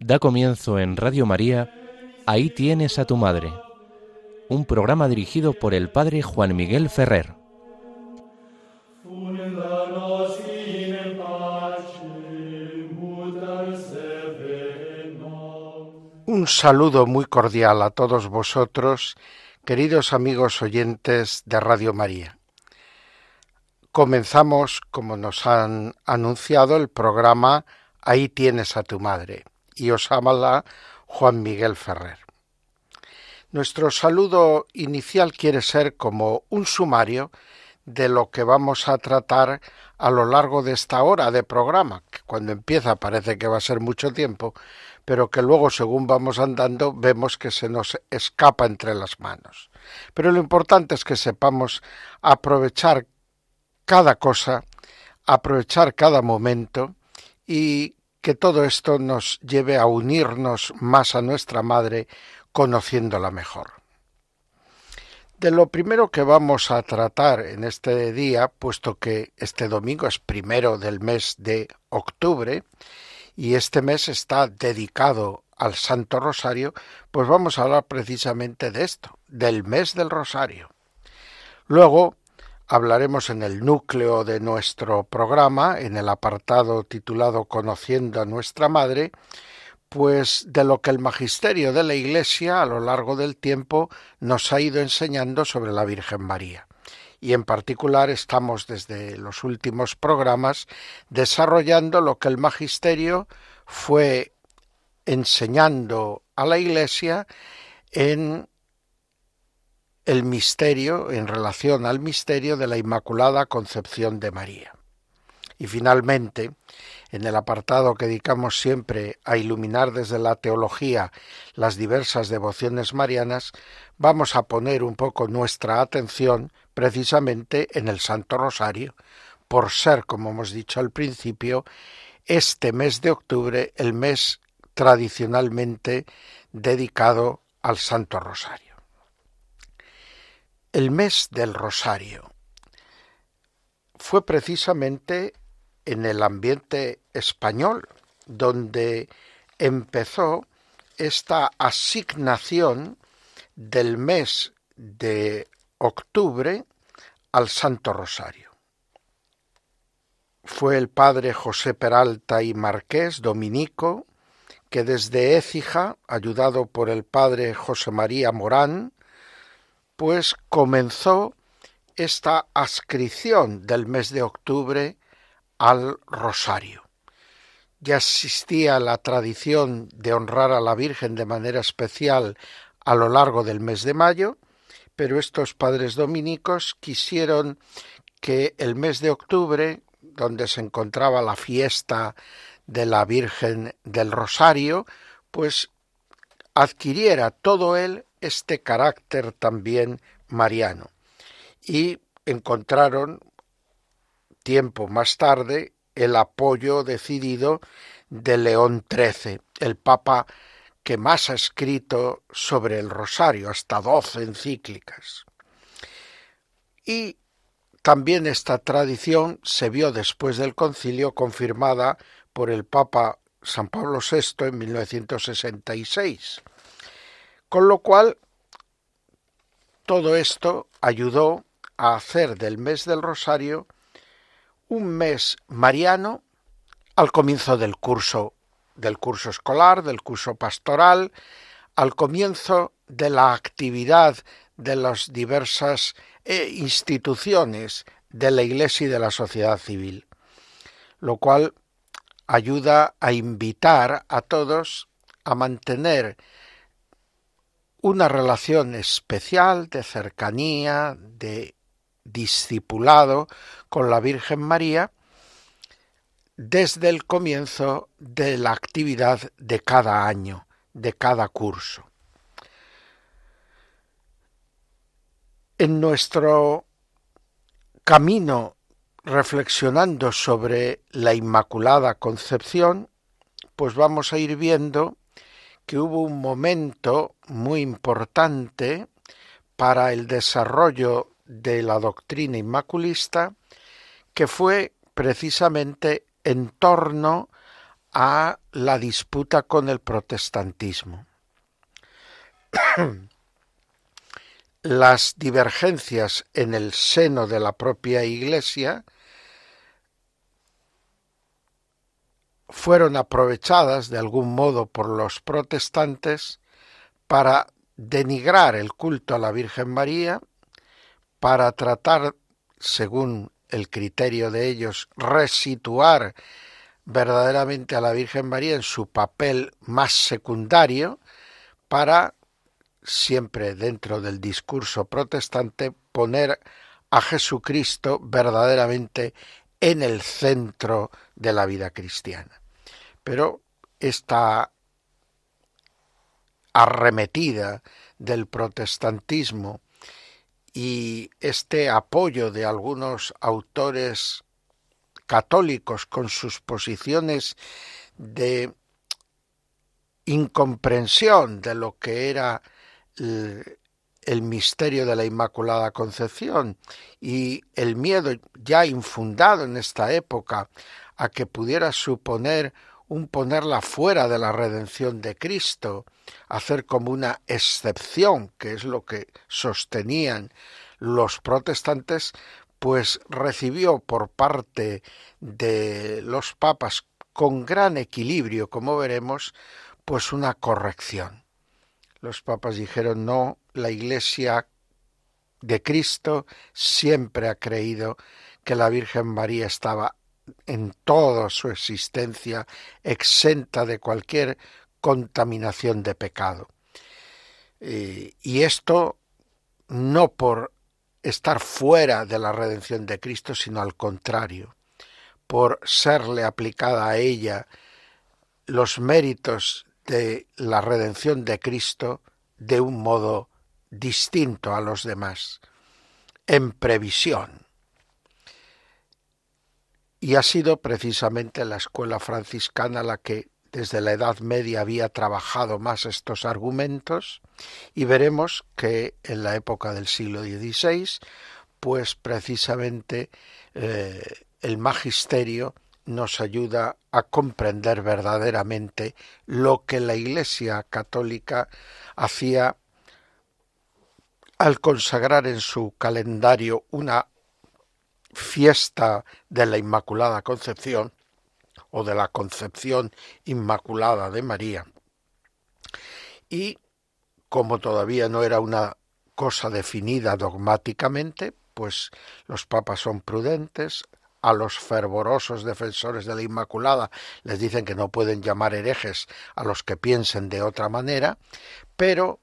Da comienzo en Radio María, Ahí tienes a tu madre, un programa dirigido por el padre Juan Miguel Ferrer. Un saludo muy cordial a todos vosotros, queridos amigos oyentes de Radio María. Comenzamos, como nos han anunciado, el programa Ahí tienes a tu madre y os habla Juan Miguel Ferrer. Nuestro saludo inicial quiere ser como un sumario de lo que vamos a tratar a lo largo de esta hora de programa, que cuando empieza parece que va a ser mucho tiempo, pero que luego según vamos andando vemos que se nos escapa entre las manos. Pero lo importante es que sepamos aprovechar cada cosa, aprovechar cada momento y que todo esto nos lleve a unirnos más a nuestra Madre, conociéndola mejor. De lo primero que vamos a tratar en este día, puesto que este domingo es primero del mes de octubre, y este mes está dedicado al Santo Rosario, pues vamos a hablar precisamente de esto, del mes del Rosario. Luego hablaremos en el núcleo de nuestro programa, en el apartado titulado Conociendo a nuestra Madre, pues de lo que el magisterio de la Iglesia a lo largo del tiempo nos ha ido enseñando sobre la Virgen María. Y en particular estamos desde los últimos programas desarrollando lo que el magisterio fue enseñando a la Iglesia en el misterio en relación al misterio de la Inmaculada Concepción de María. Y finalmente, en el apartado que dedicamos siempre a iluminar desde la teología las diversas devociones marianas, vamos a poner un poco nuestra atención precisamente en el Santo Rosario, por ser, como hemos dicho al principio, este mes de octubre el mes tradicionalmente dedicado al Santo Rosario. El mes del Rosario fue precisamente en el ambiente español donde empezó esta asignación del mes de octubre al Santo Rosario. Fue el padre José Peralta y Marqués, dominico, que desde Écija, ayudado por el padre José María Morán, pues comenzó esta ascripción del mes de octubre al rosario. Ya existía la tradición de honrar a la Virgen de manera especial a lo largo del mes de mayo, pero estos padres dominicos quisieron que el mes de octubre, donde se encontraba la fiesta de la Virgen del Rosario, pues adquiriera todo él este carácter también mariano. Y encontraron tiempo más tarde el apoyo decidido de León XIII, el papa que más ha escrito sobre el rosario, hasta doce encíclicas. Y también esta tradición se vio después del concilio confirmada por el Papa San Pablo VI en 1966. Con lo cual, todo esto ayudó a hacer del mes del Rosario un mes mariano al comienzo del curso del curso escolar, del curso pastoral, al comienzo de la actividad de las diversas eh, instituciones de la Iglesia y de la sociedad civil, lo cual ayuda a invitar a todos a mantener una relación especial de cercanía, de discipulado con la Virgen María desde el comienzo de la actividad de cada año, de cada curso. En nuestro camino reflexionando sobre la Inmaculada Concepción, pues vamos a ir viendo que hubo un momento muy importante para el desarrollo de la doctrina inmaculista que fue precisamente en torno a la disputa con el protestantismo. Las divergencias en el seno de la propia Iglesia fueron aprovechadas de algún modo por los protestantes para denigrar el culto a la Virgen María, para tratar, según el criterio de ellos, resituar verdaderamente a la Virgen María en su papel más secundario, para, siempre dentro del discurso protestante, poner a Jesucristo verdaderamente en el centro de la vida cristiana. Pero esta arremetida del protestantismo y este apoyo de algunos autores católicos con sus posiciones de incomprensión de lo que era el, misterio de la Inmaculada Concepción y el miedo ya infundado en esta época a que pudiera suponer un ponerla fuera de la redención de Cristo, hacer como una excepción, que es lo que sostenían los protestantes, pues recibió por parte de los papas con gran equilibrio, como veremos, pues una corrección. Los papas dijeron no, la Iglesia de Cristo siempre ha creído que la Virgen María estaba en toda su existencia exenta de cualquier contaminación de pecado. Eh, y esto no por estar fuera de la redención de Cristo, sino al contrario, por serle aplicada a ella los méritos de la redención de Cristo de un modo distinto a los demás, en previsión y ha sido precisamente la escuela franciscana la que desde la Edad Media había trabajado más estos argumentos y veremos que en la época del siglo XVI, pues precisamente eh, el magisterio nos ayuda a comprender verdaderamente lo que la Iglesia católica hacía al consagrar en su calendario una fiesta de la Inmaculada Concepción o de la Concepción Inmaculada de María. Y como todavía no era una cosa definida dogmáticamente, pues los papas son prudentes, a los fervorosos defensores de la Inmaculada les dicen que no pueden llamar herejes a los que piensen de otra manera, pero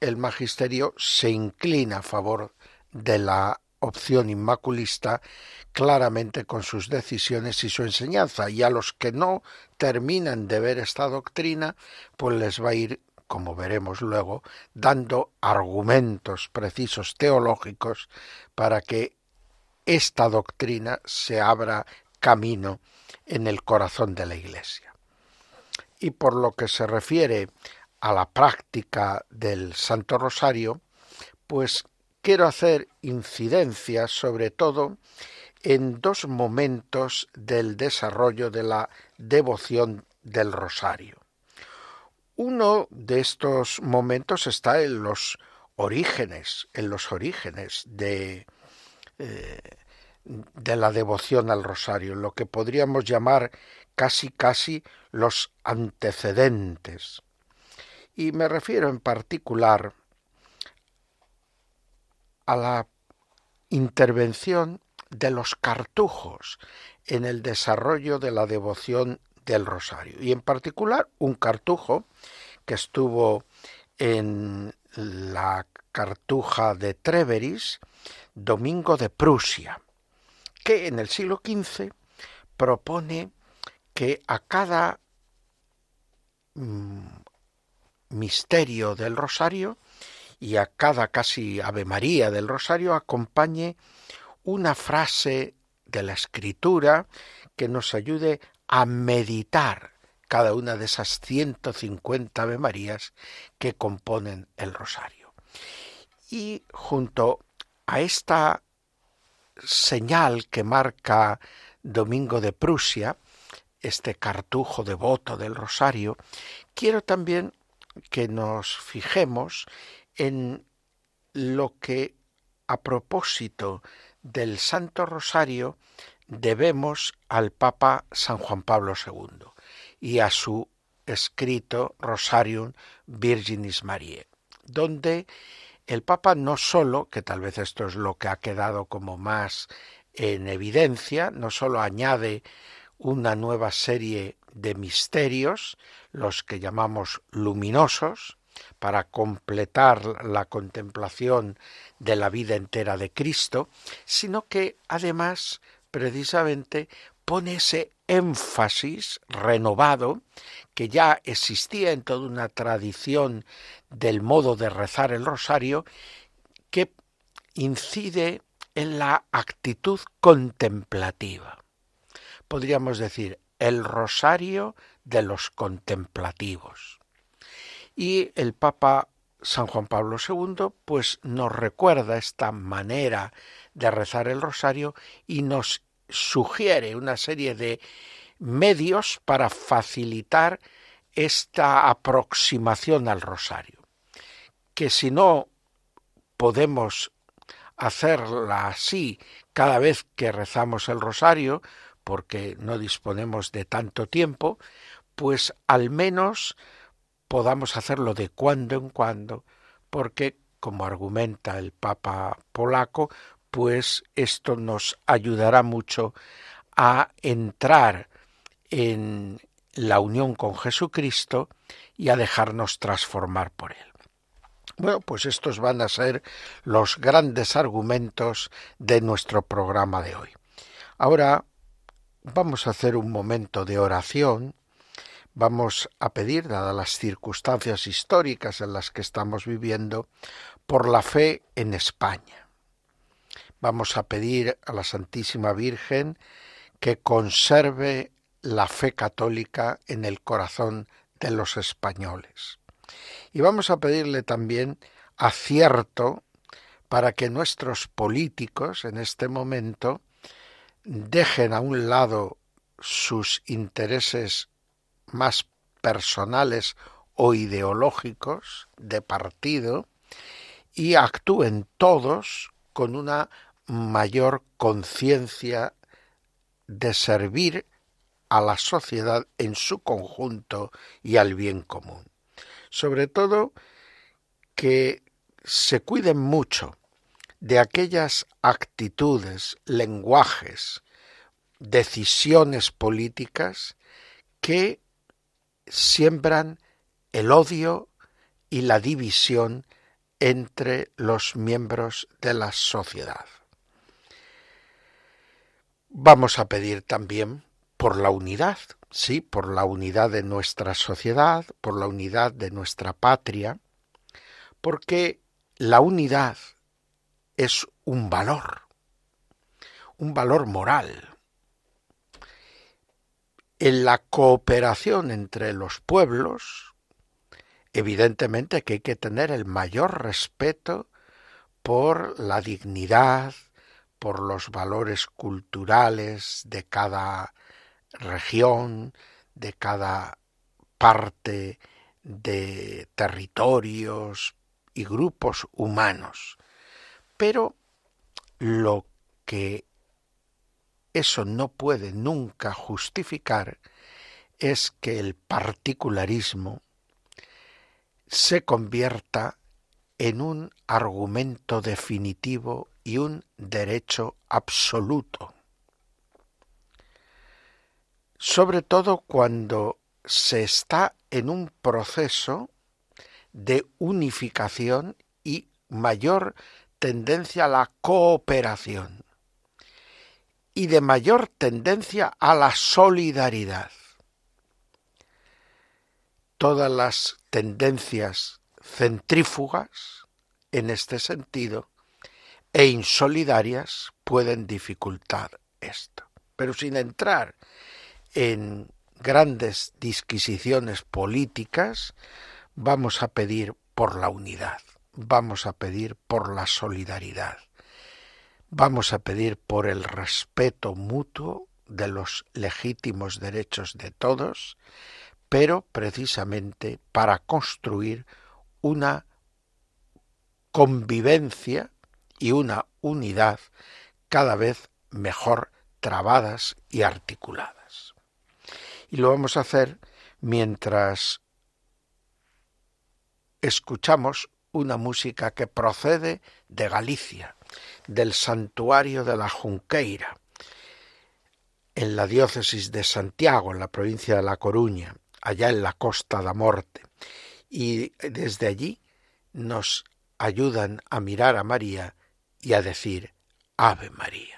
el magisterio se inclina a favor de la opción inmaculista claramente con sus decisiones y su enseñanza, y a los que no terminan de ver esta doctrina, pues les va a ir, como veremos luego, dando argumentos precisos teológicos para que esta doctrina se abra camino en el corazón de la Iglesia. Y por lo que se refiere a la práctica del Santo Rosario, pues quiero hacer incidencia sobre todo en dos momentos del desarrollo de la devoción del rosario. Uno de estos momentos está en los orígenes, en los orígenes de, eh, de la devoción al rosario, lo que podríamos llamar casi casi los antecedentes. Y me refiero en particular a la intervención de los cartujos en el desarrollo de la devoción del rosario. Y en particular un cartujo que estuvo en la cartuja de Treveris, Domingo de Prusia, que en el siglo XV propone que a cada mm, misterio del rosario y a cada casi Ave María del Rosario acompañe una frase de la Escritura que nos ayude a meditar cada una de esas 150 Ave Marías que componen el rosario. Y junto a esta señal que marca Domingo de Prusia, este cartujo devoto del rosario, quiero también que nos fijemos en lo que a propósito del Santo Rosario debemos al Papa San Juan Pablo II y a su escrito Rosarium Virginis Mariae, donde el Papa no sólo, que tal vez esto es lo que ha quedado como más en evidencia, no sólo añade una nueva serie de misterios, los que llamamos luminosos, para completar la contemplación de la vida entera de Cristo, sino que además precisamente pone ese énfasis renovado que ya existía en toda una tradición del modo de rezar el rosario, que incide en la actitud contemplativa. Podríamos decir, el rosario de los contemplativos. Y el Papa San Juan Pablo II pues nos recuerda esta manera de rezar el rosario y nos sugiere una serie de medios para facilitar esta aproximación al rosario, que si no podemos hacerla así cada vez que rezamos el rosario, porque no disponemos de tanto tiempo, pues al menos podamos hacerlo de cuando en cuando, porque, como argumenta el Papa polaco, pues esto nos ayudará mucho a entrar en la unión con Jesucristo y a dejarnos transformar por Él. Bueno, pues estos van a ser los grandes argumentos de nuestro programa de hoy. Ahora vamos a hacer un momento de oración, vamos a pedir, dadas las circunstancias históricas en las que estamos viviendo, por la fe en España. Vamos a pedir a la Santísima Virgen que conserve la fe católica en el corazón de los españoles. Y vamos a pedirle también acierto para que nuestros políticos en este momento dejen a un lado sus intereses más personales o ideológicos de partido y actúen todos con una mayor conciencia de servir a la sociedad en su conjunto y al bien común. Sobre todo que se cuiden mucho de aquellas actitudes, lenguajes, decisiones políticas que siembran el odio y la división entre los miembros de la sociedad. Vamos a pedir también por la unidad, sí, por la unidad de nuestra sociedad, por la unidad de nuestra patria, porque la unidad es un valor, un valor moral. En la cooperación entre los pueblos, evidentemente que hay que tener el mayor respeto por la dignidad, por los valores culturales de cada región, de cada parte de territorios y grupos humanos. Pero lo que eso no puede nunca justificar es que el particularismo se convierta en un argumento definitivo y un derecho absoluto. Sobre todo cuando se está en un proceso de unificación y mayor tendencia a la cooperación y de mayor tendencia a la solidaridad. Todas las tendencias centrífugas en este sentido e insolidarias pueden dificultar esto. Pero sin entrar en grandes disquisiciones políticas, vamos a pedir por la unidad, vamos a pedir por la solidaridad, vamos a pedir por el respeto mutuo de los legítimos derechos de todos, pero precisamente para construir una convivencia y una unidad cada vez mejor trabadas y articuladas. Y lo vamos a hacer mientras escuchamos una música que procede de Galicia, del santuario de la Junqueira, en la diócesis de Santiago, en la provincia de La Coruña, allá en la Costa da Morte. Y desde allí nos ayudan a mirar a María y a decir Ave María.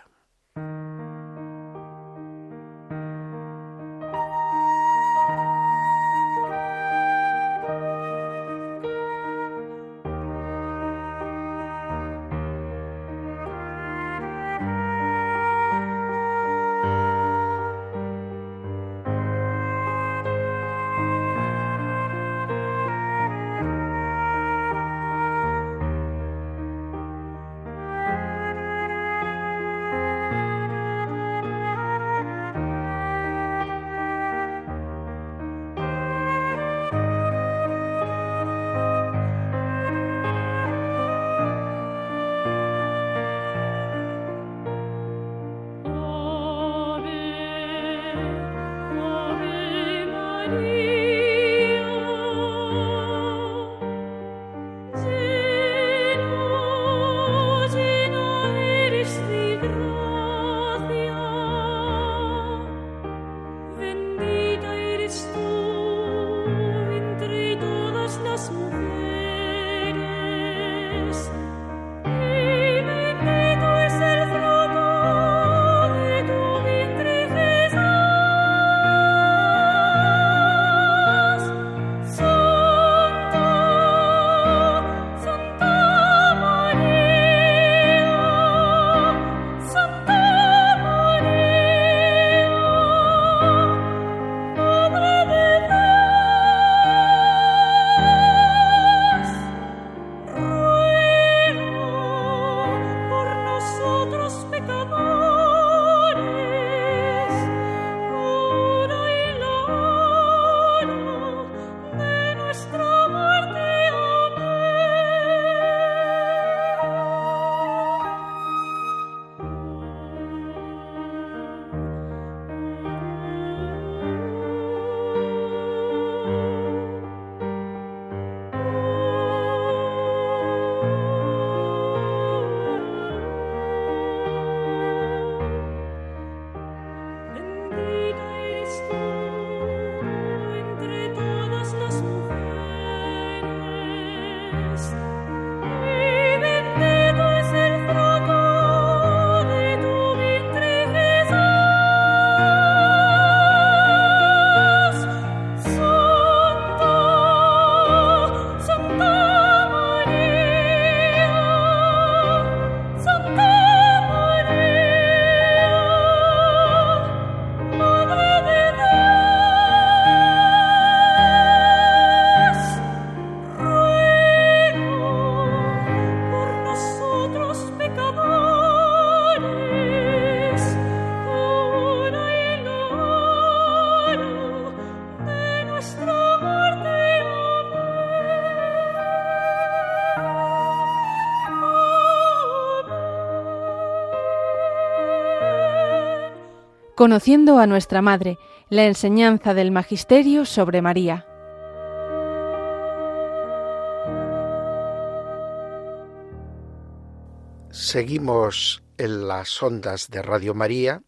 Conociendo a nuestra Madre, la enseñanza del Magisterio sobre María. Seguimos en las ondas de Radio María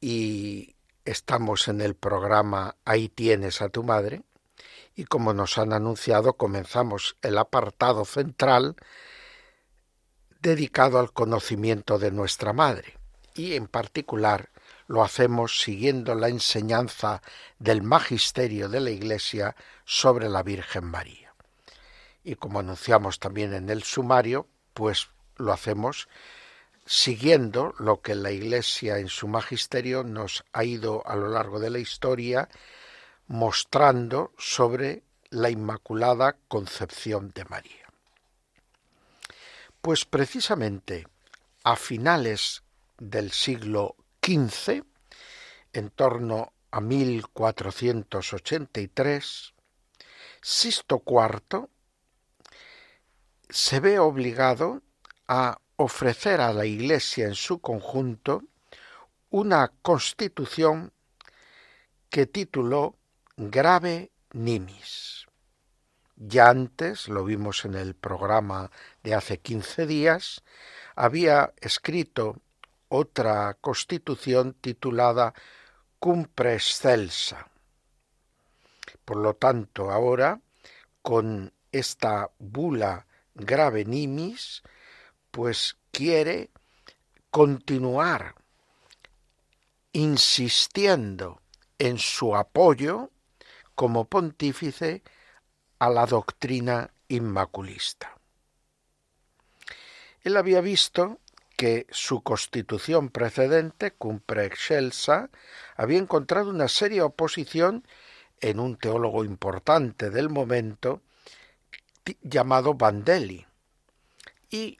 y estamos en el programa Ahí tienes a tu madre y como nos han anunciado comenzamos el apartado central dedicado al conocimiento de nuestra madre y en particular lo hacemos siguiendo la enseñanza del magisterio de la Iglesia sobre la Virgen María. Y como anunciamos también en el sumario, pues lo hacemos siguiendo lo que la Iglesia en su magisterio nos ha ido a lo largo de la historia mostrando sobre la Inmaculada Concepción de María. Pues precisamente a finales del siglo En torno a 1483, Sisto IV se ve obligado a ofrecer a la Iglesia en su conjunto una constitución que tituló Grave Nimis. Ya antes, lo vimos en el programa de hace quince días, había escrito otra constitución titulada Cumpre Excelsa. Por lo tanto, ahora, con esta bula grave nimis, pues quiere continuar insistiendo en su apoyo como pontífice a la doctrina inmaculista. Él había visto que su constitución precedente, Cumpre Excelsa, había encontrado una seria oposición en un teólogo importante del momento llamado Vandelli. Y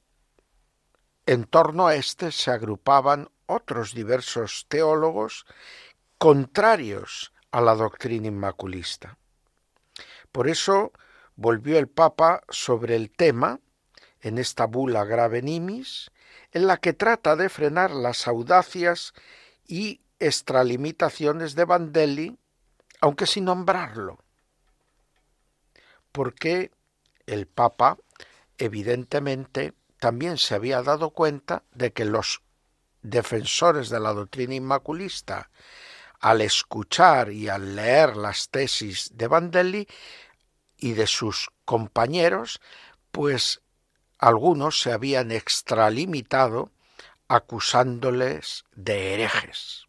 en torno a éste se agrupaban otros diversos teólogos contrarios a la doctrina inmaculista. Por eso volvió el Papa sobre el tema en esta bula grave nimis, en la que trata de frenar las audacias y extralimitaciones de Vandelli, aunque sin nombrarlo. Porque el Papa, evidentemente, también se había dado cuenta de que los defensores de la doctrina inmaculista, al escuchar y al leer las tesis de Vandelli y de sus compañeros, pues algunos se habían extralimitado acusándoles de herejes.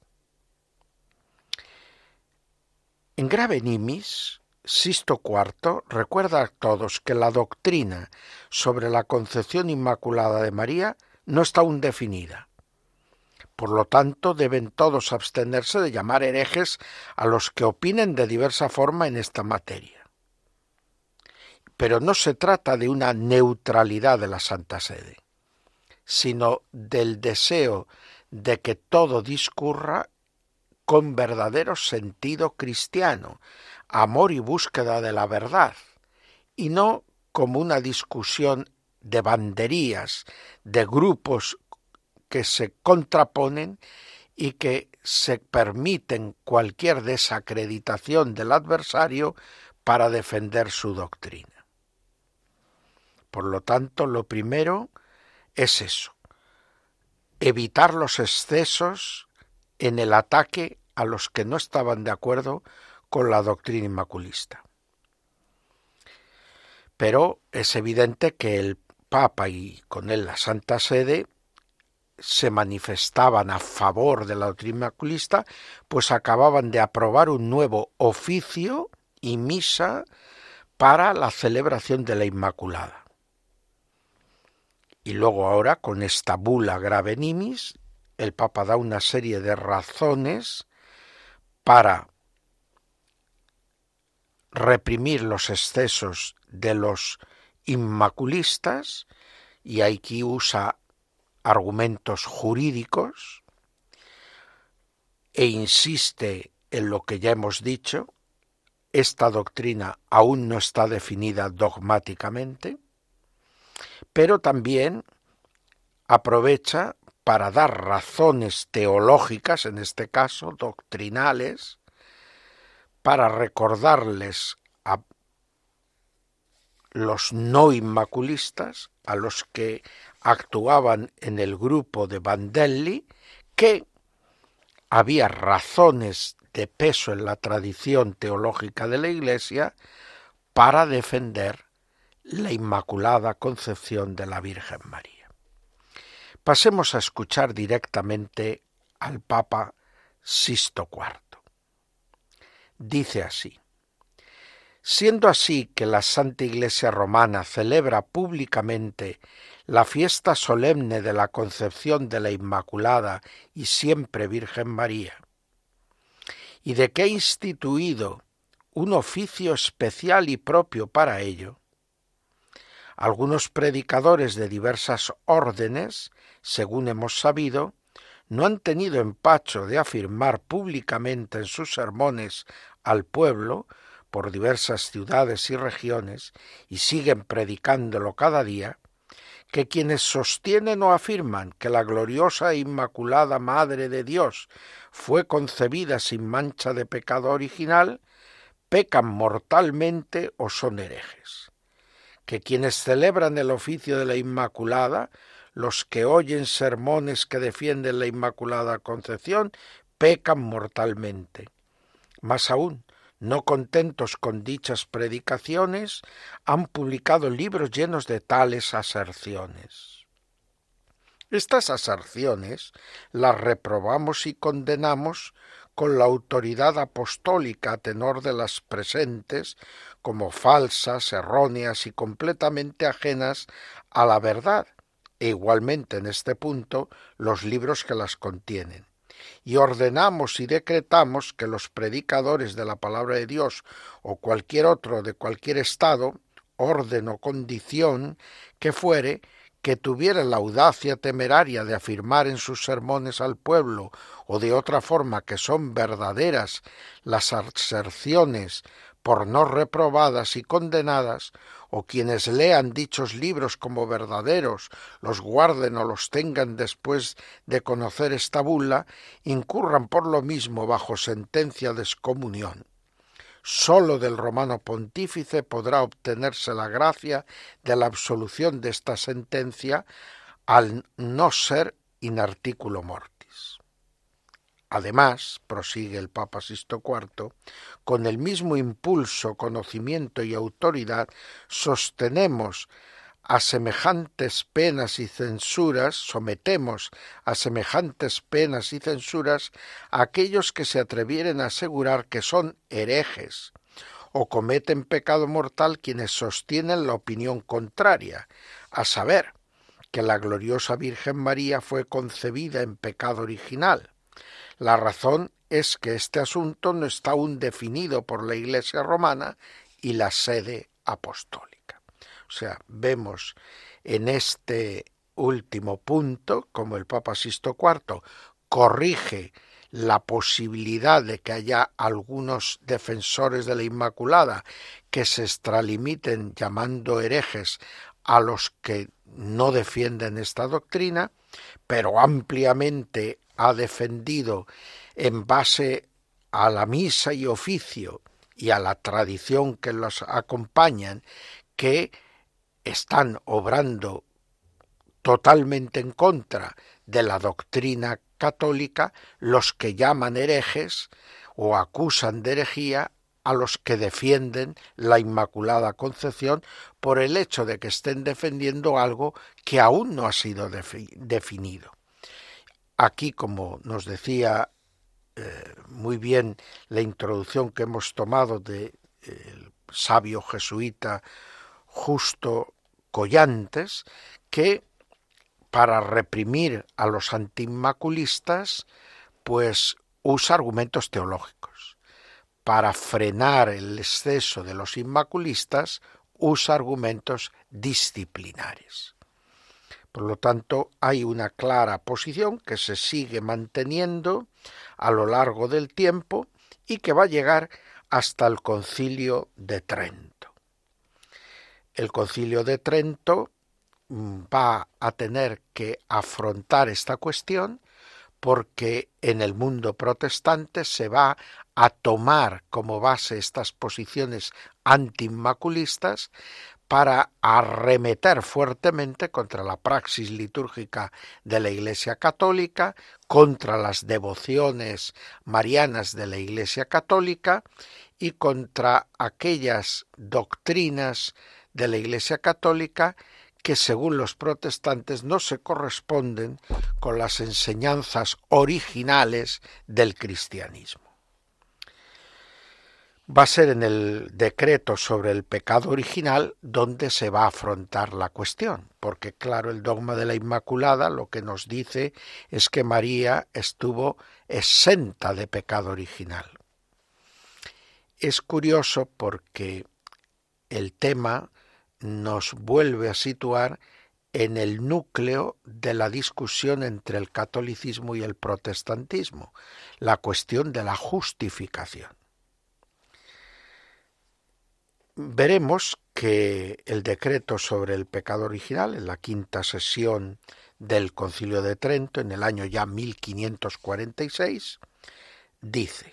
En grave nimis, Sisto IV recuerda a todos que la doctrina sobre la concepción inmaculada de María no está aún definida. Por lo tanto, deben todos abstenerse de llamar herejes a los que opinen de diversa forma en esta materia. Pero no se trata de una neutralidad de la Santa Sede, sino del deseo de que todo discurra con verdadero sentido cristiano, amor y búsqueda de la verdad, y no como una discusión de banderías, de grupos que se contraponen y que se permiten cualquier desacreditación del adversario para defender su doctrina. Por lo tanto, lo primero es eso, evitar los excesos en el ataque a los que no estaban de acuerdo con la doctrina inmaculista. Pero es evidente que el Papa y con él la Santa Sede se manifestaban a favor de la doctrina inmaculista, pues acababan de aprobar un nuevo oficio y misa para la celebración de la Inmaculada. Y luego ahora, con esta bula grave nimis, el Papa da una serie de razones para reprimir los excesos de los inmaculistas y aquí usa argumentos jurídicos e insiste en lo que ya hemos dicho, esta doctrina aún no está definida dogmáticamente, pero también aprovecha para dar razones teológicas, en este caso doctrinales, para recordarles a los no inmaculistas, a los que actuaban en el grupo de Vandelli, que había razones de peso en la tradición teológica de la Iglesia para defender la Inmaculada Concepción de la Virgen María. Pasemos a escuchar directamente al Papa Sisto IV dice así, Siendo así que la Santa Iglesia romana celebra públicamente la fiesta solemne de la concepción de la Inmaculada y siempre Virgen María, y de que ha instituido un oficio especial y propio para ello, algunos predicadores de diversas órdenes, según hemos sabido, no han tenido empacho de afirmar públicamente en sus sermones al pueblo por diversas ciudades y regiones, y siguen predicándolo cada día, que quienes sostienen o afirman que la gloriosa e inmaculada Madre de Dios fue concebida sin mancha de pecado original, pecan mortalmente o son herejes. Que quienes celebran el oficio de la Inmaculada, los que oyen sermones que defienden la Inmaculada Concepción, pecan mortalmente. Más aún, no contentos con dichas predicaciones, han publicado libros llenos de tales aserciones. Estas aserciones las reprobamos y condenamos con la autoridad apostólica a tenor de las presentes como falsas, erróneas y completamente ajenas a la verdad, e igualmente en este punto los libros que las contienen. Y ordenamos y decretamos que los predicadores de la palabra de Dios o cualquier otro de cualquier estado, orden o condición que fuere, que tuviera la audacia temeraria de afirmar en sus sermones al pueblo o de otra forma que son verdaderas las aserciones por no reprobadas y condenadas, o quienes lean dichos libros como verdaderos, los guarden o los tengan después de conocer esta bula, incurran por lo mismo bajo sentencia de excomunión. Sólo del romano pontífice podrá obtenerse la gracia de la absolución de esta sentencia al no ser in articulo mortis. Además, prosigue el Papa Sisto IV, con el mismo impulso, conocimiento y autoridad, sostenemos a semejantes penas y censuras, sometemos a semejantes penas y censuras a aquellos que se atrevieren a asegurar que son herejes o cometen pecado mortal quienes sostienen la opinión contraria, a saber, que la gloriosa Virgen María fue concebida en pecado original, la razón es que este asunto no está aún definido por la Iglesia romana y la sede apostólica. O sea, vemos en este último punto como el Papa Sisto IV corrige la posibilidad de que haya algunos defensores de la Inmaculada que se extralimiten llamando herejes a los que no defienden esta doctrina, pero ampliamente ha defendido en base a la misa y oficio y a la tradición que los acompañan, que están obrando totalmente en contra de la doctrina católica los que llaman herejes o acusan de herejía a los que defienden la Inmaculada Concepción por el hecho de que estén defendiendo algo que aún no ha sido definido. Aquí, como nos decía eh, muy bien la introducción que hemos tomado del de, sabio jesuita Justo Collantes, que para reprimir a los antimaculistas, pues usa argumentos teológicos. Para frenar el exceso de los inmaculistas, usa argumentos disciplinares. Por lo tanto, hay una clara posición que se sigue manteniendo a lo largo del tiempo y que va a llegar hasta el concilio de Trento. El concilio de Trento mm, va a tener que afrontar esta cuestión porque en el mundo protestante se va a tomar como base estas posiciones antimaculistas para arremeter fuertemente contra la praxis litúrgica de la Iglesia Católica, contra las devociones marianas de la Iglesia Católica y contra aquellas doctrinas de la Iglesia Católica que según los protestantes no se corresponden con las enseñanzas originales del cristianismo. va a ser en el decreto sobre el pecado original donde se va a afrontar la cuestión, porque claro, el dogma de la Inmaculada lo que nos dice es que María estuvo exenta de pecado original. Es curioso porque el tema nos vuelve a situar en el núcleo de la discusión entre el catolicismo y el protestantismo, la cuestión de la justificación. Veremos que el decreto sobre el pecado original, en la quinta sesión del Concilio de Trento, en el año ya 1546, dice,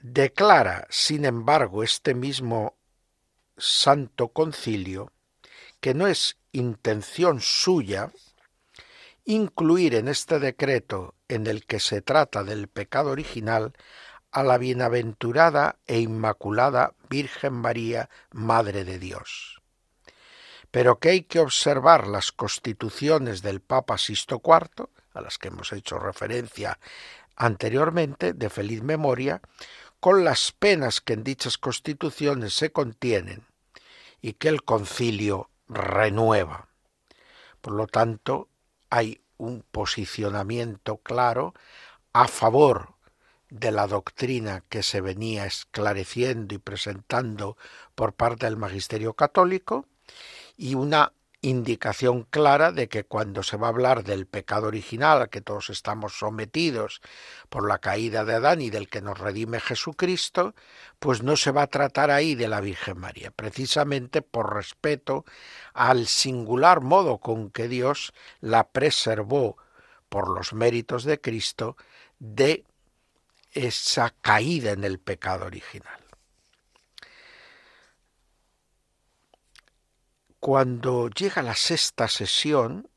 declara, sin embargo, este mismo Santo Concilio, que no es intención suya incluir en este decreto en el que se trata del pecado original a la bienaventurada e inmaculada Virgen María, Madre de Dios. Pero que hay que observar las constituciones del Papa Sisto IV, a las que hemos hecho referencia anteriormente, de feliz memoria, con las penas que en dichas constituciones se contienen y que el concilio renueva. Por lo tanto, hay un posicionamiento claro a favor de la doctrina que se venía esclareciendo y presentando por parte del magisterio católico y una indicación clara de que cuando se va a hablar del pecado original a que todos estamos sometidos por la caída de Adán y del que nos redime Jesucristo, pues no se va a tratar ahí de la Virgen María, precisamente por respeto al singular modo con que Dios la preservó por los méritos de Cristo de esa caída en el pecado original. Cuando llega la sexta sesión,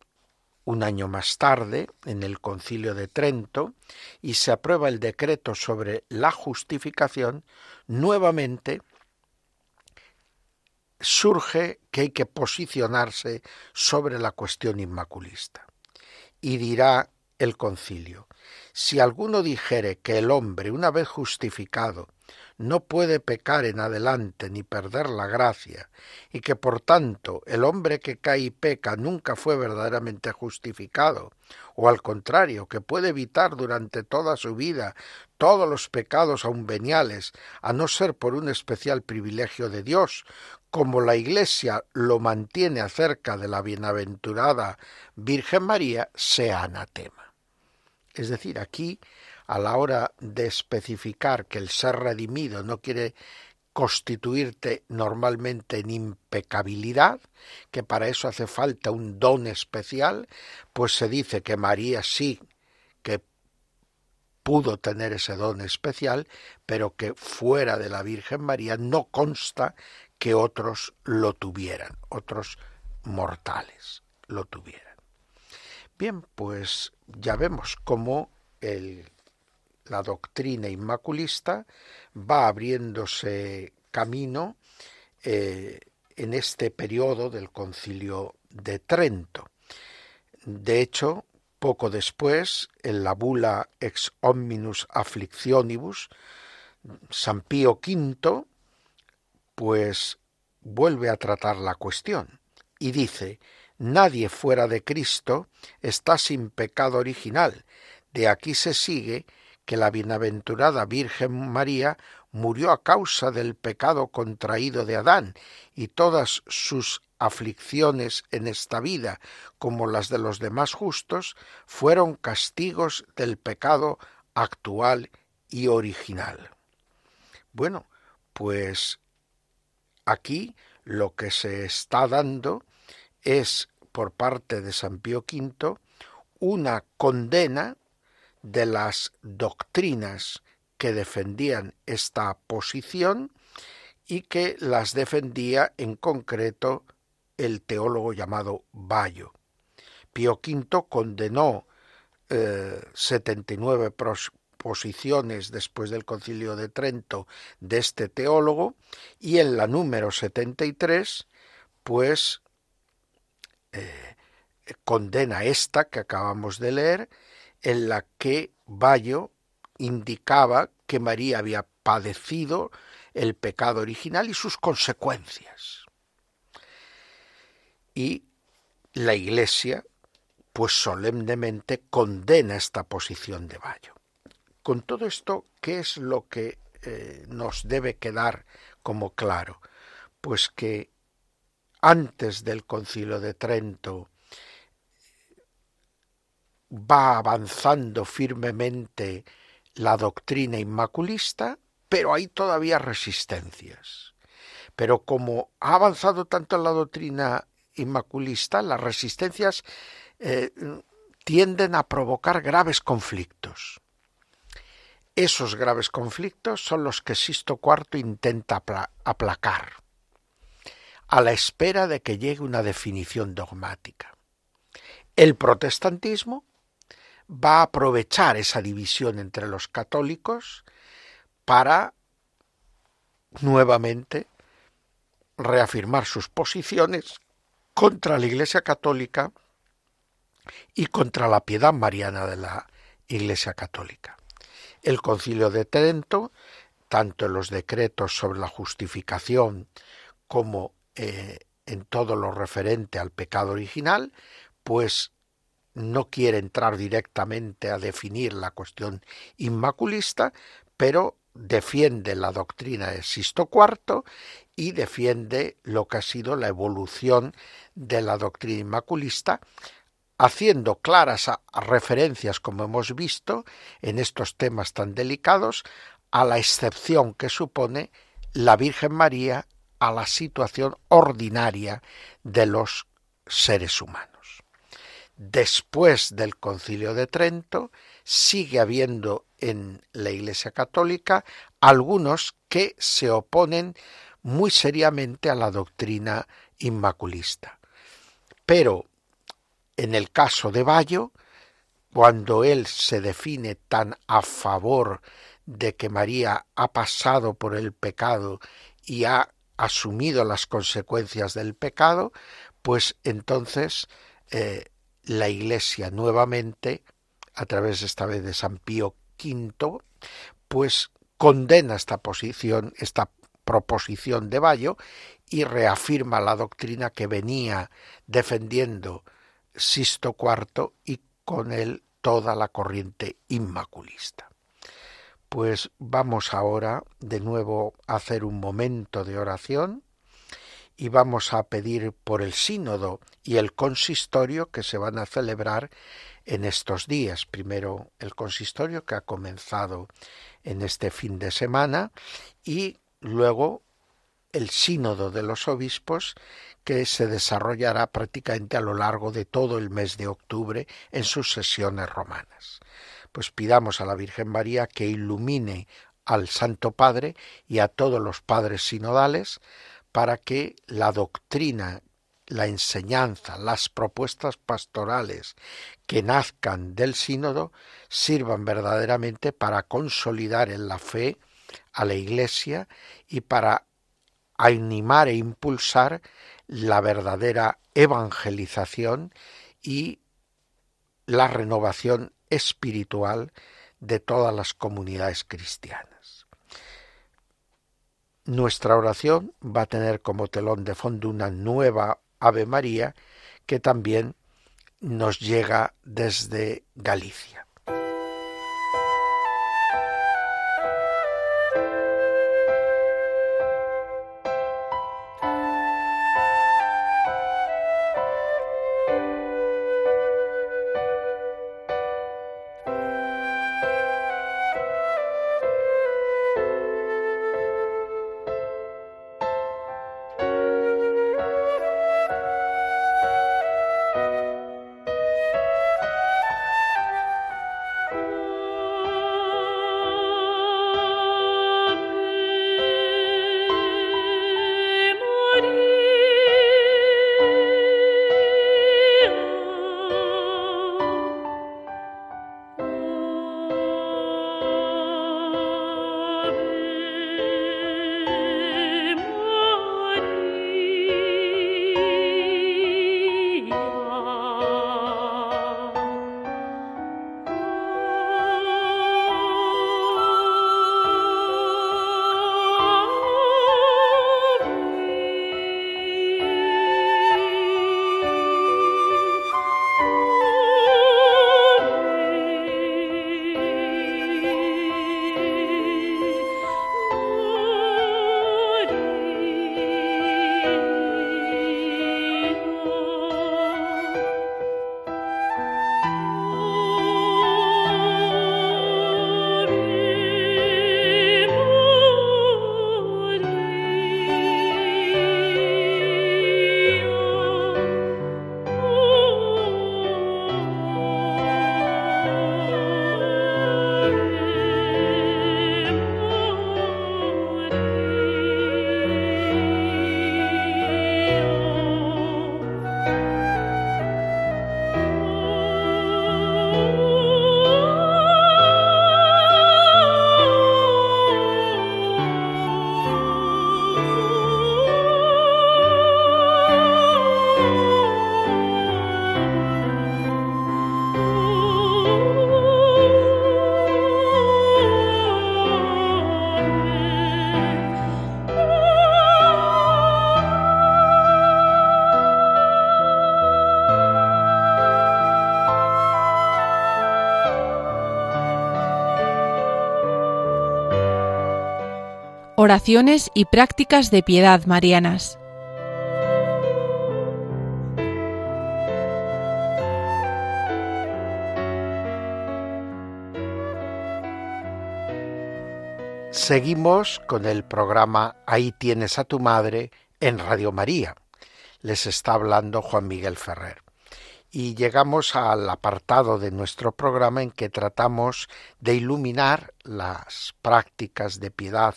un año más tarde, en el concilio de Trento, y se aprueba el decreto sobre la justificación, nuevamente surge que hay que posicionarse sobre la cuestión inmaculista. Y dirá el concilio, si alguno dijere que el hombre, una vez justificado, no puede pecar en adelante ni perder la gracia, y que por tanto el hombre que cae y peca nunca fue verdaderamente justificado, o al contrario, que puede evitar durante toda su vida todos los pecados aun veniales, a no ser por un especial privilegio de Dios, como la Iglesia lo mantiene acerca de la bienaventurada Virgen María, sea anatema. Es decir, aquí a la hora de especificar que el ser redimido no quiere constituirte normalmente en impecabilidad, que para eso hace falta un don especial, pues se dice que María sí que pudo tener ese don especial, pero que fuera de la Virgen María no consta que otros lo tuvieran, otros mortales lo tuvieran. Bien, pues ya vemos cómo el la doctrina inmaculista va abriéndose camino eh, en este periodo del concilio de Trento. De hecho, poco después, en la bula ex omnibus afflictionibus, San Pío V, pues vuelve a tratar la cuestión y dice, nadie fuera de Cristo está sin pecado original. De aquí se sigue que la bienaventurada Virgen María murió a causa del pecado contraído de Adán, y todas sus aflicciones en esta vida, como las de los demás justos, fueron castigos del pecado actual y original. Bueno, pues aquí lo que se está dando es por parte de San Pío V una condena de las doctrinas que defendían esta posición y que las defendía en concreto el teólogo llamado Bayo. Pío V condenó eh, setenta 79 posiciones después del concilio de Trento de este teólogo y en la número 73 pues eh, condena esta que acabamos de leer en la que Bayo indicaba que María había padecido el pecado original y sus consecuencias. Y la Iglesia, pues solemnemente condena esta posición de Bayo. Con todo esto, ¿qué es lo que eh, nos debe quedar como claro? Pues que antes del concilio de Trento va avanzando firmemente la doctrina inmaculista, pero hay todavía resistencias. Pero como ha avanzado tanto la doctrina inmaculista, las resistencias eh, tienden a provocar graves conflictos. Esos graves conflictos son los que Sisto IV intenta aplacar, a la espera de que llegue una definición dogmática. El protestantismo va a aprovechar esa división entre los católicos para nuevamente reafirmar sus posiciones contra la Iglesia Católica y contra la piedad mariana de la Iglesia Católica. El Concilio de Trento, tanto en los decretos sobre la justificación como eh, en todo lo referente al pecado original, pues no quiere entrar directamente a definir la cuestión inmaculista, pero defiende la doctrina de Sisto IV y defiende lo que ha sido la evolución de la doctrina inmaculista, haciendo claras referencias, como hemos visto, en estos temas tan delicados, a la excepción que supone la Virgen María a la situación ordinaria de los seres humanos después del concilio de Trento, sigue habiendo en la Iglesia Católica algunos que se oponen muy seriamente a la doctrina inmaculista. Pero en el caso de Bayo, cuando él se define tan a favor de que María ha pasado por el pecado y ha asumido las consecuencias del pecado, pues entonces eh, la Iglesia nuevamente, a través esta vez de San Pío V, pues condena esta posición, esta proposición de Bayo y reafirma la doctrina que venía defendiendo Sisto IV y con él toda la corriente inmaculista. Pues vamos ahora de nuevo a hacer un momento de oración y vamos a pedir por el sínodo y el consistorio que se van a celebrar en estos días. Primero el consistorio que ha comenzado en este fin de semana y luego el sínodo de los obispos que se desarrollará prácticamente a lo largo de todo el mes de octubre en sus sesiones romanas. Pues pidamos a la Virgen María que ilumine al Santo Padre y a todos los padres sinodales para que la doctrina, la enseñanza, las propuestas pastorales que nazcan del sínodo sirvan verdaderamente para consolidar en la fe a la Iglesia y para animar e impulsar la verdadera evangelización y la renovación espiritual de todas las comunidades cristianas. Nuestra oración va a tener como telón de fondo una nueva Ave María que también nos llega desde Galicia. Y prácticas de piedad marianas. Seguimos con el programa Ahí tienes a tu madre en Radio María. Les está hablando Juan Miguel Ferrer. Y llegamos al apartado de nuestro programa en que tratamos de iluminar las prácticas de piedad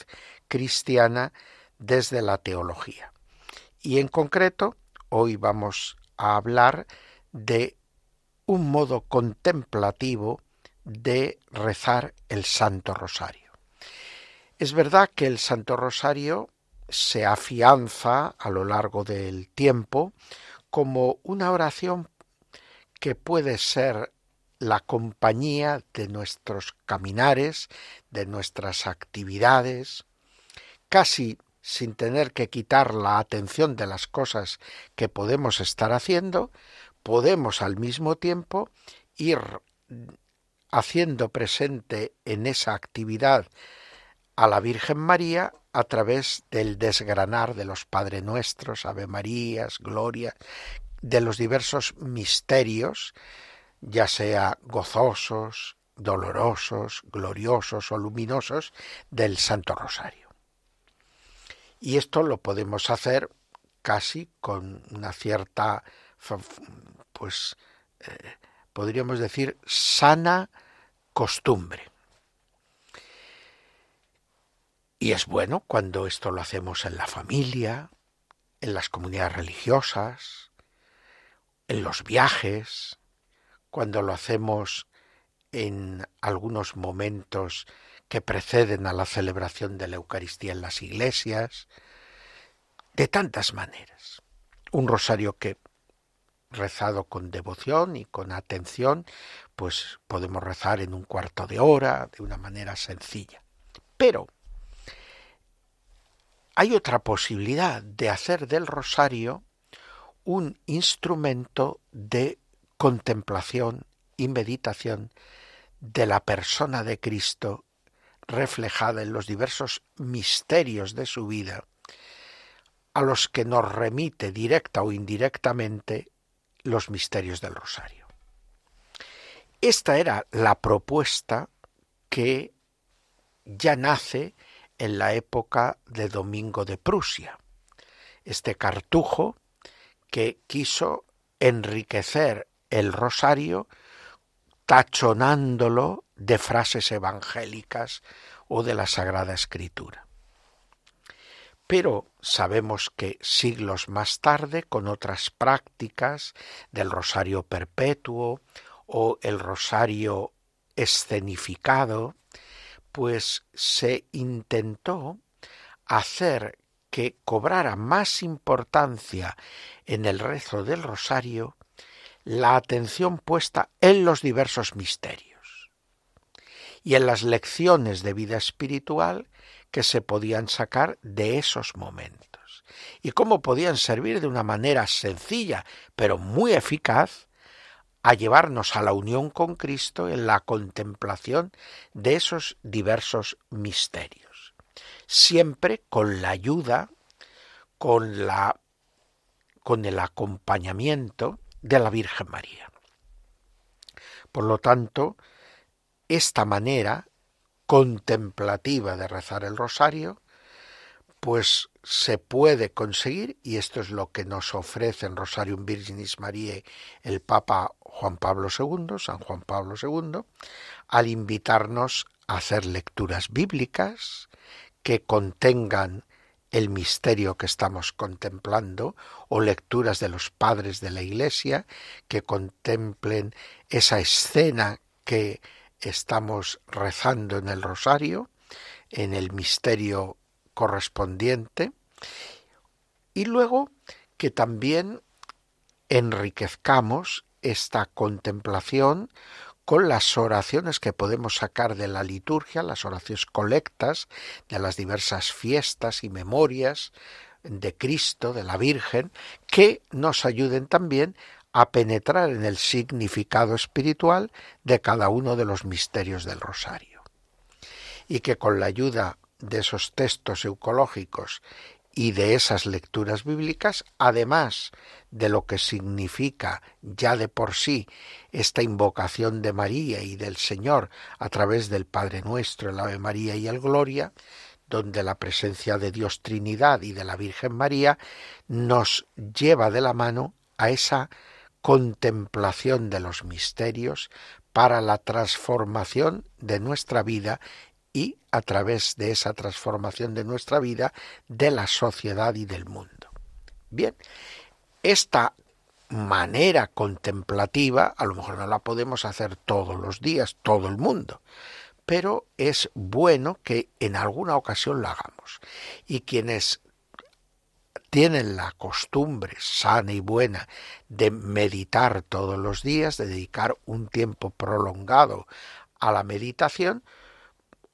cristiana desde la teología. Y en concreto, hoy vamos a hablar de un modo contemplativo de rezar el Santo Rosario. Es verdad que el Santo Rosario se afianza a lo largo del tiempo como una oración que puede ser la compañía de nuestros caminares, de nuestras actividades, casi sin tener que quitar la atención de las cosas que podemos estar haciendo, podemos al mismo tiempo ir haciendo presente en esa actividad a la Virgen María a través del desgranar de los Padre Nuestros, Ave Marías, Gloria, de los diversos misterios, ya sea gozosos, dolorosos, gloriosos o luminosos del Santo Rosario. Y esto lo podemos hacer casi con una cierta, pues, eh, podríamos decir, sana costumbre. Y es bueno cuando esto lo hacemos en la familia, en las comunidades religiosas, en los viajes, cuando lo hacemos en algunos momentos que preceden a la celebración de la Eucaristía en las iglesias, de tantas maneras. Un rosario que rezado con devoción y con atención, pues podemos rezar en un cuarto de hora, de una manera sencilla. Pero hay otra posibilidad de hacer del rosario un instrumento de contemplación y meditación de la persona de Cristo reflejada en los diversos misterios de su vida, a los que nos remite directa o indirectamente los misterios del rosario. Esta era la propuesta que ya nace en la época de Domingo de Prusia. Este cartujo que quiso enriquecer el rosario tachonándolo de frases evangélicas o de la Sagrada Escritura. Pero sabemos que siglos más tarde, con otras prácticas del rosario perpetuo o el rosario escenificado, pues se intentó hacer que cobrara más importancia en el rezo del rosario la atención puesta en los diversos misterios y en las lecciones de vida espiritual que se podían sacar de esos momentos. Y cómo podían servir de una manera sencilla pero muy eficaz a llevarnos a la unión con Cristo en la contemplación de esos diversos misterios, siempre con la ayuda, con la con el acompañamiento de la Virgen María. Por lo tanto, esta manera contemplativa de rezar el rosario, pues se puede conseguir, y esto es lo que nos ofrece en Rosarium Virginis Mariae el Papa Juan Pablo II, San Juan Pablo II, al invitarnos a hacer lecturas bíblicas que contengan el misterio que estamos contemplando o lecturas de los padres de la Iglesia que contemplen esa escena que estamos rezando en el rosario, en el misterio correspondiente, y luego que también enriquezcamos esta contemplación con las oraciones que podemos sacar de la liturgia, las oraciones colectas de las diversas fiestas y memorias de Cristo, de la Virgen, que nos ayuden también a penetrar en el significado espiritual de cada uno de los misterios del rosario. Y que con la ayuda de esos textos eucológicos y de esas lecturas bíblicas, además de lo que significa ya de por sí esta invocación de María y del Señor a través del Padre Nuestro, el Ave María y el Gloria, donde la presencia de Dios Trinidad y de la Virgen María nos lleva de la mano a esa contemplación de los misterios para la transformación de nuestra vida a través de esa transformación de nuestra vida, de la sociedad y del mundo. Bien, esta manera contemplativa a lo mejor no la podemos hacer todos los días, todo el mundo, pero es bueno que en alguna ocasión la hagamos. Y quienes tienen la costumbre sana y buena de meditar todos los días, de dedicar un tiempo prolongado a la meditación,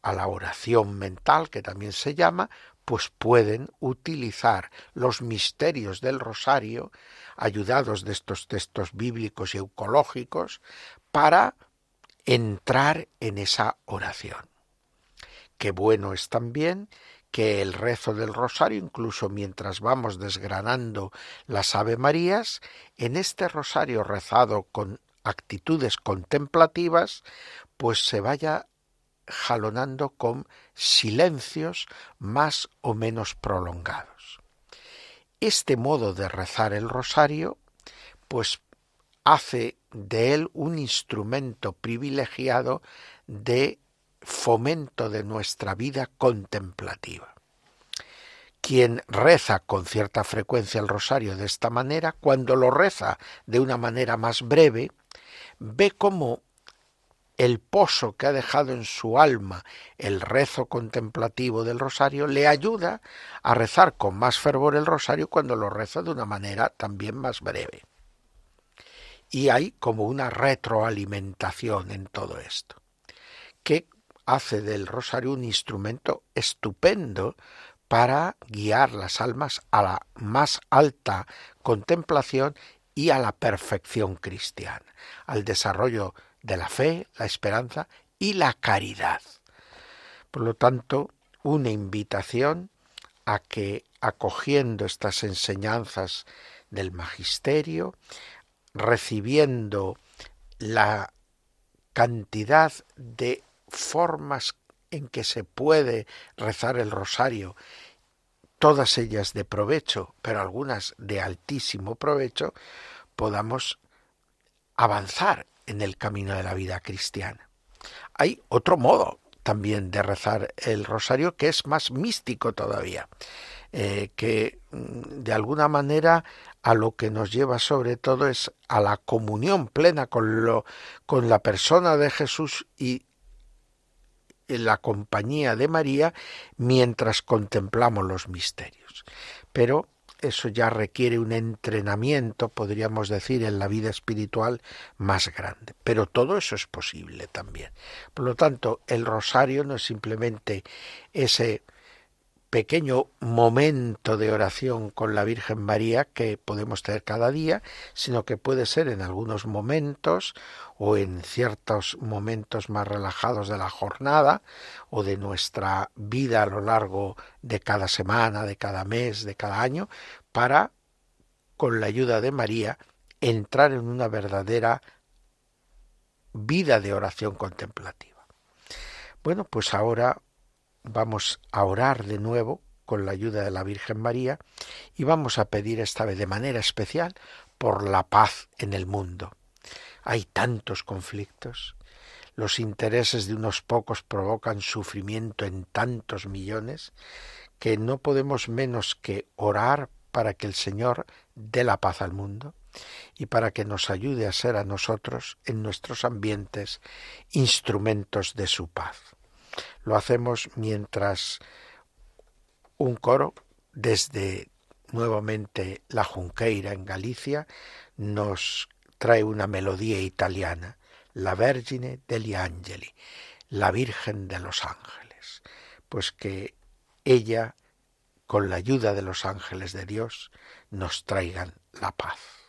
a la oración mental, que también se llama, pues pueden utilizar los misterios del rosario, ayudados de estos textos bíblicos y eucológicos, para entrar en esa oración. Qué bueno es también que el rezo del rosario, incluso mientras vamos desgranando las Ave Marías, en este rosario rezado con actitudes contemplativas, pues se vaya jalonando con silencios más o menos prolongados. Este modo de rezar el rosario, pues hace de él un instrumento privilegiado de fomento de nuestra vida contemplativa. Quien reza con cierta frecuencia el rosario de esta manera, cuando lo reza de una manera más breve, ve cómo el pozo que ha dejado en su alma el rezo contemplativo del rosario le ayuda a rezar con más fervor el rosario cuando lo reza de una manera también más breve. Y hay como una retroalimentación en todo esto, que hace del rosario un instrumento estupendo para guiar las almas a la más alta contemplación y a la perfección cristiana, al desarrollo de la fe, la esperanza y la caridad. Por lo tanto, una invitación a que acogiendo estas enseñanzas del magisterio, recibiendo la cantidad de formas en que se puede rezar el rosario, todas ellas de provecho, pero algunas de altísimo provecho, podamos avanzar en el camino de la vida cristiana. Hay otro modo también de rezar el rosario que es más místico todavía, eh, que mm, de alguna manera a lo que nos lleva sobre todo es a la comunión plena con lo con la persona de Jesús y en la compañía de María mientras contemplamos los misterios. Pero eso ya requiere un entrenamiento, podríamos decir, en la vida espiritual más grande. Pero todo eso es posible también. Por lo tanto, el rosario no es simplemente ese pequeño momento de oración con la Virgen María que podemos tener cada día, sino que puede ser en algunos momentos o en ciertos momentos más relajados de la jornada o de nuestra vida a lo largo de cada semana, de cada mes, de cada año, para, con la ayuda de María, entrar en una verdadera vida de oración contemplativa. Bueno, pues ahora vamos a orar de nuevo con la ayuda de la Virgen María y vamos a pedir esta vez de manera especial por la paz en el mundo. Hay tantos conflictos, los intereses de unos pocos provocan sufrimiento en tantos millones que no podemos menos que orar para que el Señor dé la paz al mundo y para que nos ayude a ser a nosotros en nuestros ambientes instrumentos de su paz. Lo hacemos mientras un coro desde nuevamente la Junqueira en Galicia nos trae una melodía italiana, la Vergine degli Angeli, la Virgen de los Ángeles, pues que ella, con la ayuda de los ángeles de Dios, nos traigan la paz.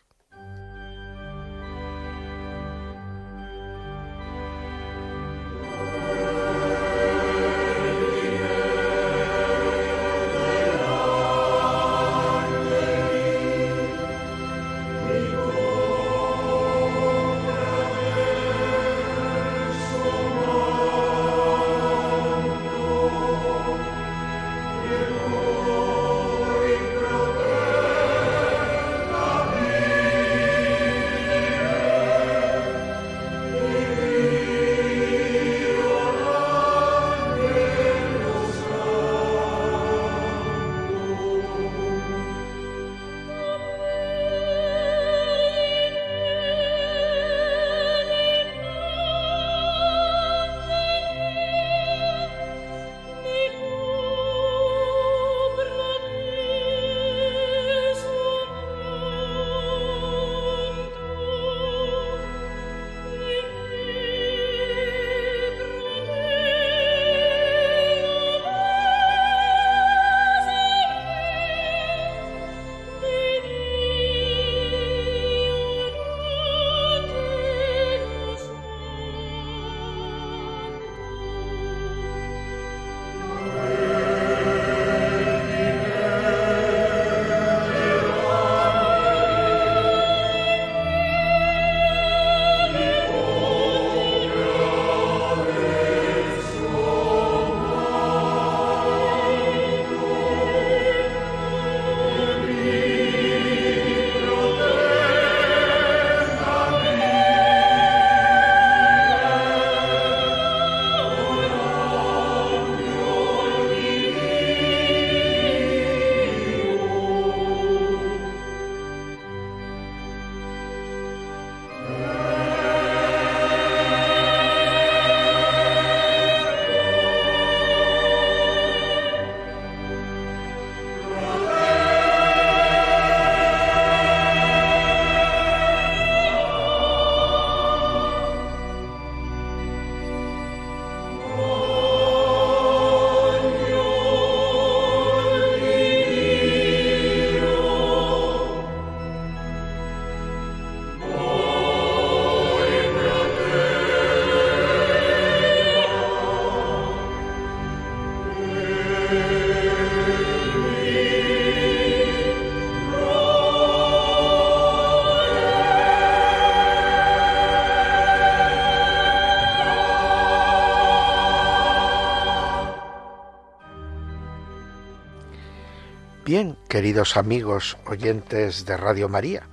Queridos amigos oyentes de Radio María,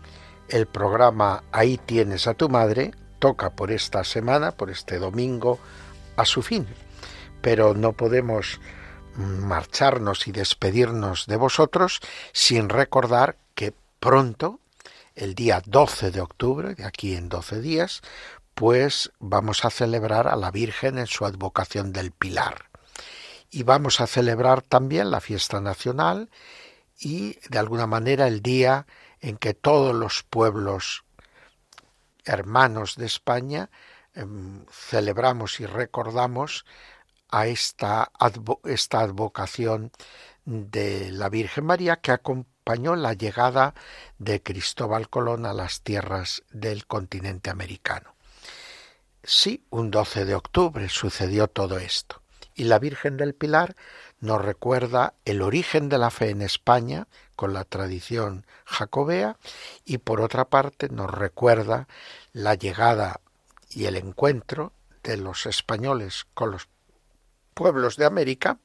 el programa Ahí tienes a tu madre toca por esta semana, por este domingo, a su fin. Pero no podemos marcharnos y despedirnos de vosotros sin recordar que pronto, el día 12 de octubre, de aquí en 12 días, pues vamos a celebrar a la Virgen en su advocación del Pilar. Y vamos a celebrar también la fiesta nacional y de alguna manera el día en que todos los pueblos hermanos de España em, celebramos y recordamos a esta, esta advocación de la Virgen María que acompañó la llegada de Cristóbal Colón a las tierras del continente americano. Sí, un 12 de octubre sucedió todo esto. Y la Virgen del Pilar nos recuerda el origen de la fe en España con la tradición jacobea y por otra parte nos recuerda la llegada y el encuentro de los españoles con los pueblos de América,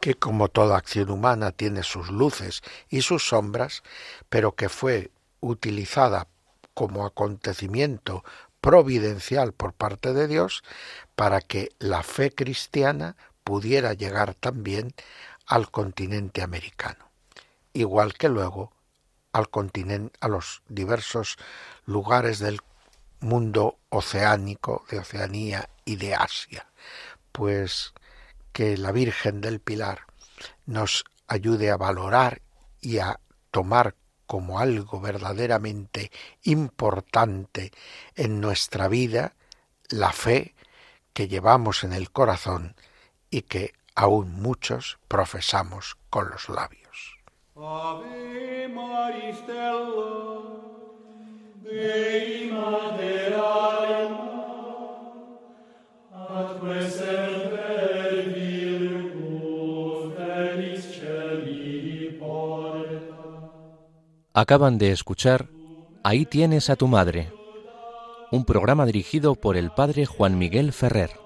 que como toda acción humana tiene sus luces y sus sombras, pero que fue utilizada como acontecimiento providencial por parte de Dios para que la fe cristiana pudiera llegar también al continente americano, igual que luego al continente, a los diversos lugares del mundo oceánico, de Oceanía y de Asia. Pues que la Virgen del Pilar nos ayude a valorar y a tomar como algo verdaderamente importante en nuestra vida la fe que llevamos en el corazón y que aún muchos profesamos con los labios. Acaban de escuchar Ahí tienes a tu madre, un programa dirigido por el padre Juan Miguel Ferrer.